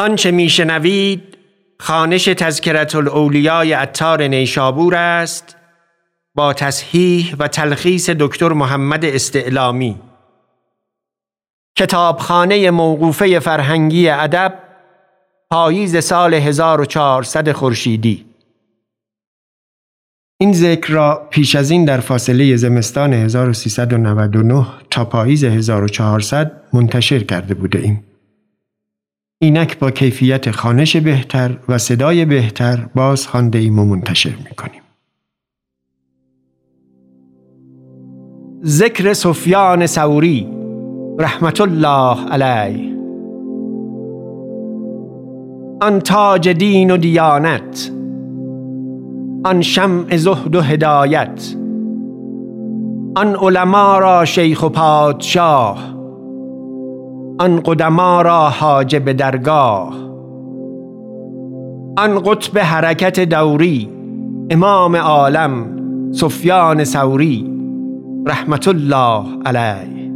آنچه میشنوید خانش تذکرت الاولیای اتار نیشابور است با تصحیح و تلخیص دکتر محمد استعلامی کتابخانه موقوفه فرهنگی ادب پاییز سال 1400 خورشیدی این ذکر را پیش از این در فاصله زمستان 1399 تا پاییز 1400 منتشر کرده بوده ایم. اینک با کیفیت خانش بهتر و صدای بهتر باز خانده ایم و منتشر می کنیم. ذکر سفیان سوری رحمت الله علیه آن تاج دین و دیانت آن شمع زهد و هدایت آن علما را شیخ و پادشاه آن قدما را حاجب درگاه آن قطب حرکت دوری امام عالم سفیان سوری رحمت الله علیه.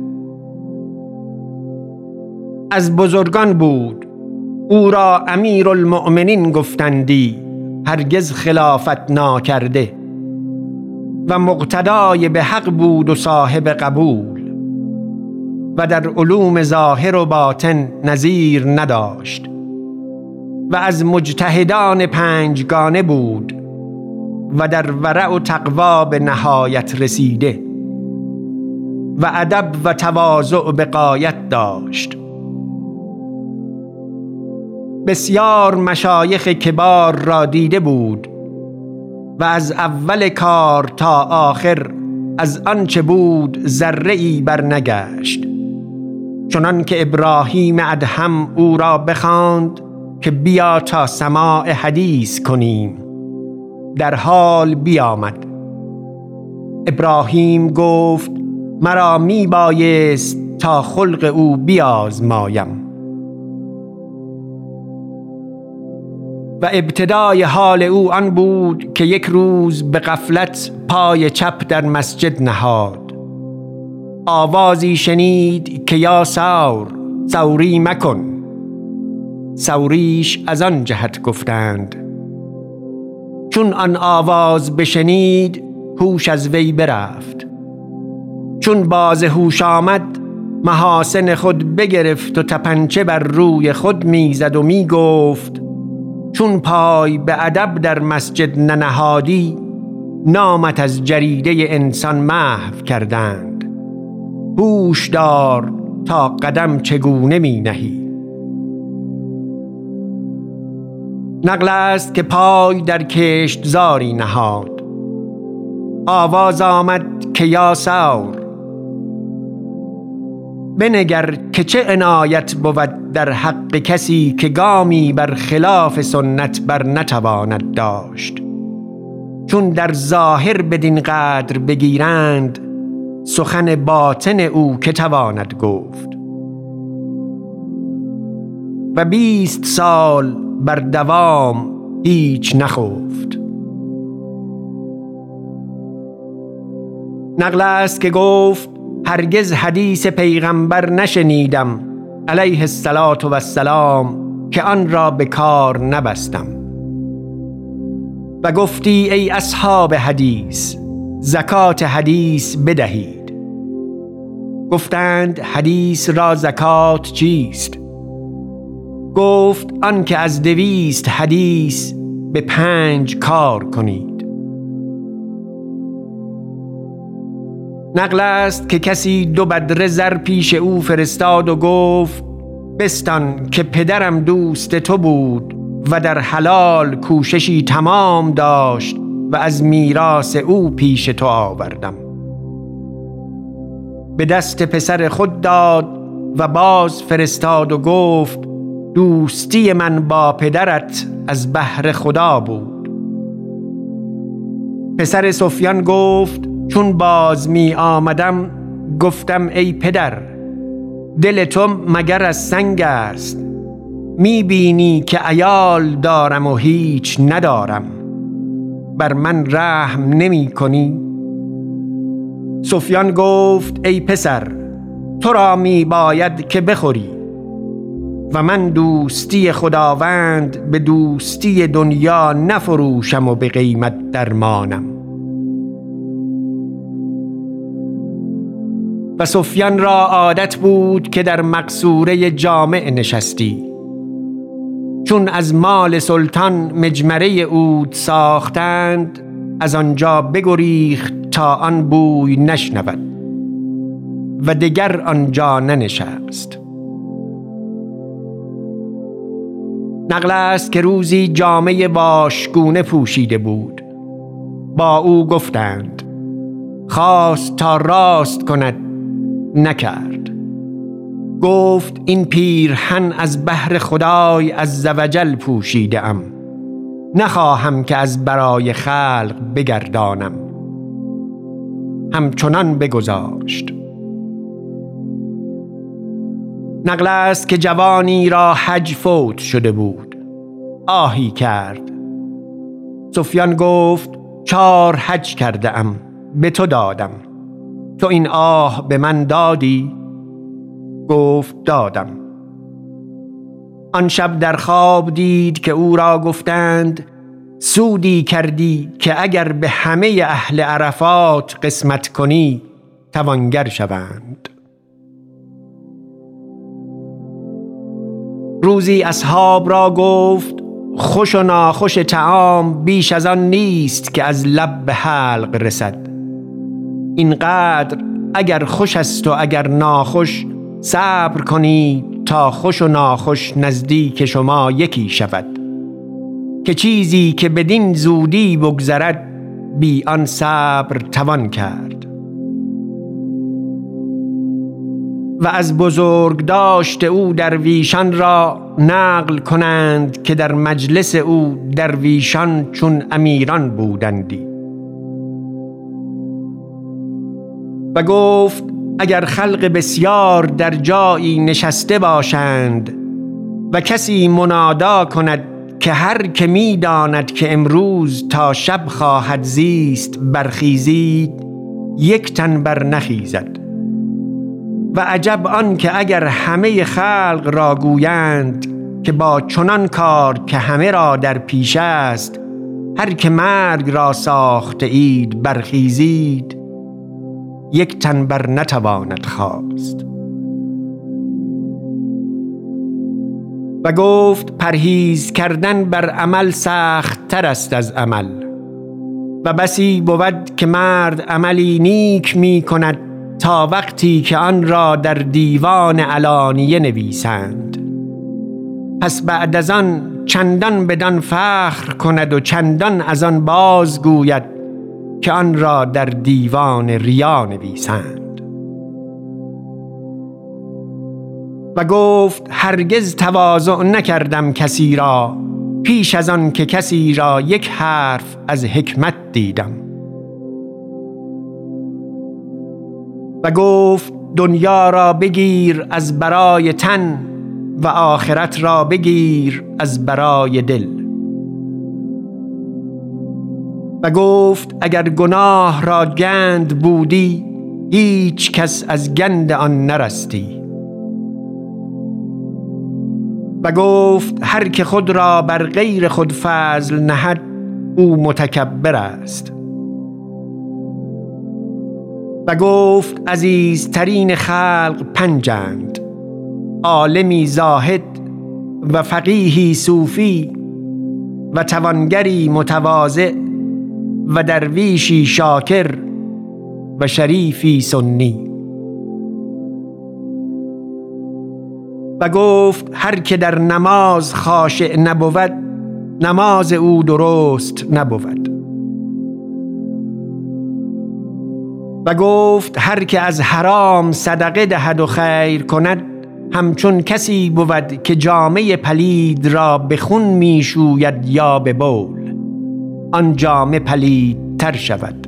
از بزرگان بود او را امیر المؤمنین گفتندی هرگز خلافت ناکرده و مقتدای به حق بود و صاحب قبول. و در علوم ظاهر و باطن نظیر نداشت و از مجتهدان پنجگانه بود و در ورع و تقوا به نهایت رسیده و ادب و تواضع به قایت داشت. بسیار مشایخ کبار را دیده بود و از اول کار تا آخر از آنچه بود ذره ای برنگشت. چنان که ابراهیم ادهم او را بخواند که بیا تا سماع حدیث کنیم. در حال بیامد. ابراهیم گفت مرا می بایست تا خلق او بیازمایم. و ابتدای حال او آن بود که یک روز به غفلت پای چپ در مسجد نهاد. آوازی شنید که یا سور سوری مکن. سوریش از آن جهت گفتند چون آن آواز بشنید هوش از وی برفت. چون باز هوش آمد محاسن خود بگرفت و تپنچه بر روی خود می‌زد و می‌گفت چون پای به ادب در مسجد ننهادی نامت از جریده انسان محو کردند. هوش دار تا قدم چگونه می نهی. نقل است که پای در کشت زاری نهاد. آواز آمد که یا سور بنگر که چه عنایت بود در حق کسی که گامی بر خلاف سنت بر نتواند داشت. چون در ظاهر بدین قدر بگیرند سخن باطن او که تواند گفت. و بیست سال بر دوام هیچ نخفت. نقل است که گفت هرگز حدیث پیغمبر نشنیدم علیه السلام و السلام که آن را به کار نبستم. و گفتی ای اصحاب حدیث زکات حدیث بدهید. گفتند حدیث را زکات چیست؟ گفت آنکه از دویست حدیث به پنج کار کنید. نقل است که کسی دو بدره زر پیش او فرستاد و گفت بستان که پدرم دوست تو بود و در حلال کوششی تمام داشت و از میراث او پیش تو آوردم. به دست پسر خود داد و باز فرستاد و گفت دوستی من با پدرت از بهر خدا بود. پسر سفیان گفت چون باز می آمدم گفتم ای پدر دل تو مگر از سنگ است؟ می بینی که ایال دارم و هیچ ندارم. بر من رحم نمی کنی؟ سفیان گفت ای پسر تو را می باید که بخوری و من دوستی خداوند به دوستی دنیا نفروشم و به قیمت درمانم. و سفیان را عادت بود که در مقصوره جامع نشستی. چون از مال سلطان مجمره اود ساختند از آنجا بگریخت تا آن بوی نشنود و دگر آنجا ننشست. نقل است که روزی جامعه باشگونه پوشیده بود. با او گفتند خواست تا راست کند نکرد. گفت این پیرهن از بهر خدای از زوجل پوشیده ام نخواهم که از برای خلق بگردانم. همچنان بگذاشت. نقل است که جوانی را حج فوت شده بود. آهی کرد. سفیان گفت چار حج کرده ام به تو دادم. تو این آه به من دادی؟ گفت دادم. آن شب در خواب دید که او را گفتند سودی کردی که اگر به همه اهل عرفات قسمت کنی توانگر شوند. روزی اصحاب را گفت خوش و ناخوش تعام بیش از آن نیست که از لب به حلق رسد. اینقدر اگر خوش است و اگر ناخوش صبر کنید تا خوش و ناخوش نزدیک شما یکی شود. که چیزی که بدین زودی بگذرد بی آن صبر توان کرد. و از بزرگ داشت او درویشان را نقل کنند که در مجلس او درویشان چون امیران بودندی. و گفت اگر خلق بسیار در جایی نشسته باشند و کسی منادا کند که هر که می داند که امروز تا شب خواهد زیست برخیزید یک تن بر نخیزد و عجب آن که اگر همه خلق را گویند که با چنان کار که همه را در پیش است هر که مرگ را ساخته اید برخیزید. یک تن بر نتواند خواست و گفت پرهیز کردن بر عمل سخت تر است از عمل. و بسی بود که مرد عملی نیک می کند تا وقتی که آن را در دیوان علانیه نویسند. پس بعد از آن چندان بدان فخر کند و چندان از آن بازگوید که آن را در دیوان ریا نویسند. و گفت هرگز تواضع نکردم کسی را پیش از آن که کسی را یک حرف از حکمت دیدم. و گفت دنیا را بگیر از برای تن و آخرت را بگیر از برای دل. و گفت اگر گناه را گند بودی هیچ کس از گند آن نرستی. و گفت هر که خود را بر غیر خود فضل نهد او متکبر است. و گفت عزیزترین خلق پنجند عالمی زاهد و فقیهی صوفی و توانگری متواضع و درویشی شاکر و شریفی سنی. و گفت هر که در نماز خاشع نبود نماز او درست نبود. و گفت هر که از حرام صدقه دهد و خیر کند همچون کسی بود که جامعه پلید را به خون می‌شوید یا به بول. آن جامه پلید تر شود.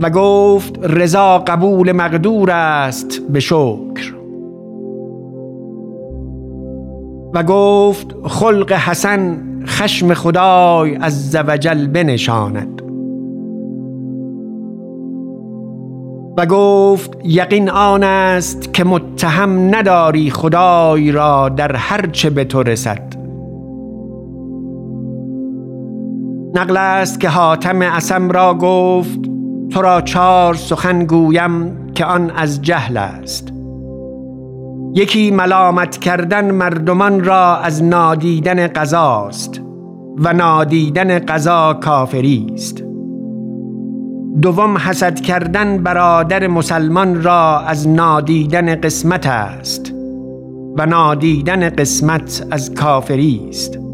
و گفت رضا قبول مقدور است به شکر. و گفت خلق حسن خشم خدای از زوجل بنشاند. و گفت یقین آن است که متهم نداری خدای را در هر چه به تو رسد. نقل است که حاتم اسم را گفت تو را چهار سخن گویم که آن از جهل است. یکی ملامت کردن مردمان را از نادیدن قضاست و نادیدن قضا کافری است. دوم حسد کردن برادر مسلمان را از نادیدن قسمت است و نادیدن قسمت از کافری است.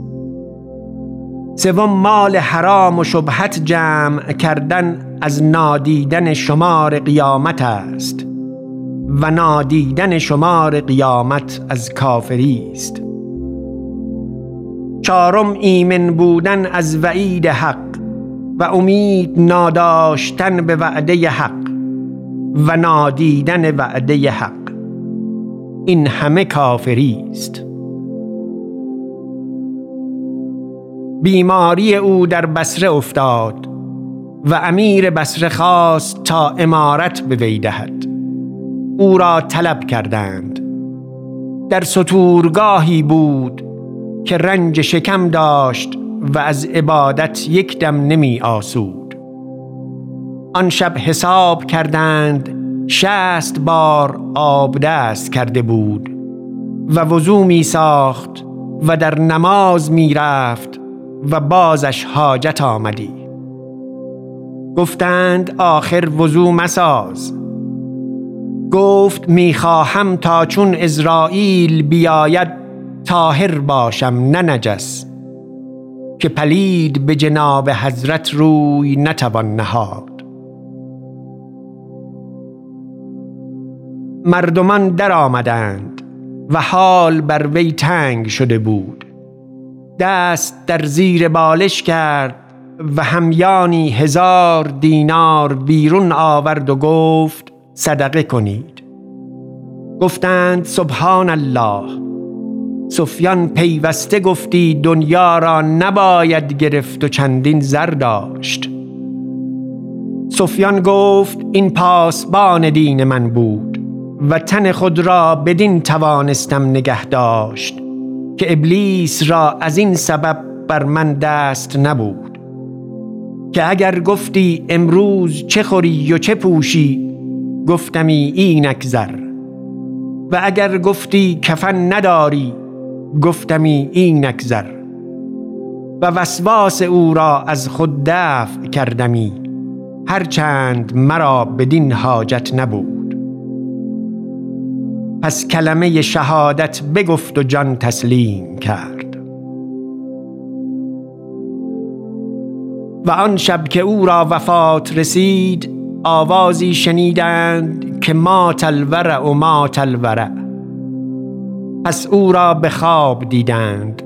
سوم مال حرام و شبهت جمع کردن از نادیدن شمار قیامت است و نادیدن شمار قیامت از کافری است. چهارم ایمن بودن از وعید حق و امید ناداشتن به وعده حق و نادیدن وعده حق. این همه کافری است. بیماری او در بسره افتاد و امیر بسره خواست تا امارت به وی دهد. او را طلب کردند. در سطورگاهی بود که رنج شکم داشت و از عبادت یک دم نمی آسود. آن شب حساب کردند شست بار آب دست کرده بود و وضو می ساخت و در نماز می رفت و بازش حاجت آمدی. گفتند آخر وضو مساز. گفت می‌خواهم تا چون ازرائیل بیاید تاهر باشم نه که پلید به جناب حضرت روی نتوان نهاد. مردمان در آمدند و حال بر وی تنگ شده بود. دست در زیر بالش کرد و همیانی هزار دینار بیرون آورد و گفت صدقه کنید. گفتند سبحان الله. سفیان پیوسته گفتی دنیا را نباید گرفت و چندین زر داشت. سفیان گفت این پاسبان دین من بود و تن خود را بدین توانستم نگه داشت. که ابلیس را از این سبب بر من دست نبود. که اگر گفتی امروز چه خوری و چه پوشی گفتمی اینک زر. و اگر گفتی کفن نداری گفتمی این نکزر و وسواس او را از خود دفع کردمی هرچند مرا بدین حاجت نبود. پس کلمه شهادت بگفت و جان تسلیم کرد. و آن شب که او را وفات رسید آوازی شنیدند که ما تلور و ما تلوره پس او را به خواب دیدند.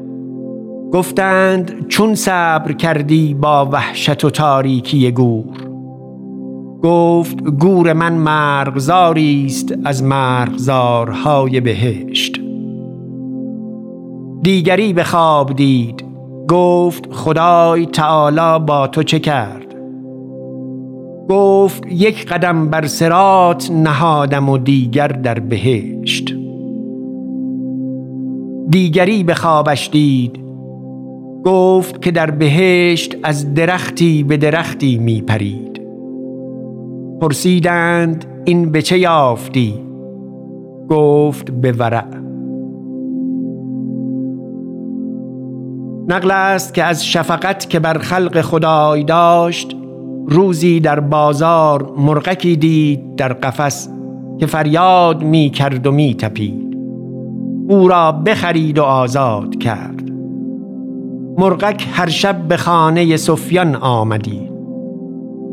گفتند چون صبر کردی با وحشت و تاریکی گور. گفت گور من مرغزاری است از مرغزارهای بهشت. دیگری به خواب دید گفت خدای تعالی با تو چه کرد؟ گفت یک قدم بر سرات نهادم و دیگر در بهشت. دیگری به خوابش دید گفت که در بهشت از درختی به درختی می پرید پرسیدند این به چه یافتی؟ گفت به ورع. نقل است که از شفقت که بر خلق خدای داشت روزی در بازار مرغکی دید در قفس که فریاد می کرد و می تپید او را بخرید و آزاد کرد. مرغک هر شب به خانه سفیان آمدی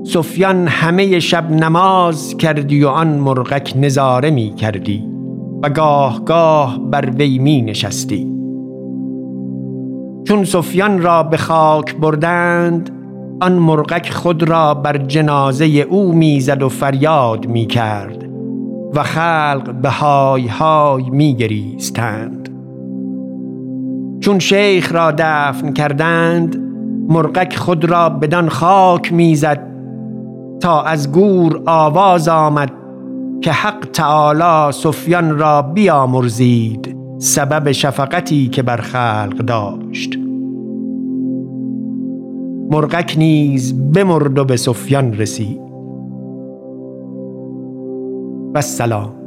سفیان همه شب نماز کردی و آن مرغک نظاره می کردی و گاه گاه بر وی می نشستی. چون سفیان را به خاک بردند آن مرغک خود را بر جنازه او می‌زد و فریاد می کرد و خلق به های های می گریستند. چون شیخ را دفن کردند مرغک خود را بدان خاک می‌زد تا از گور آواز آمد که حق تعالی سفیان را بیامرزید سبب شفقتی که بر خلق داشت. مرغک نیز بمرد و به سفیان رسید. و سلام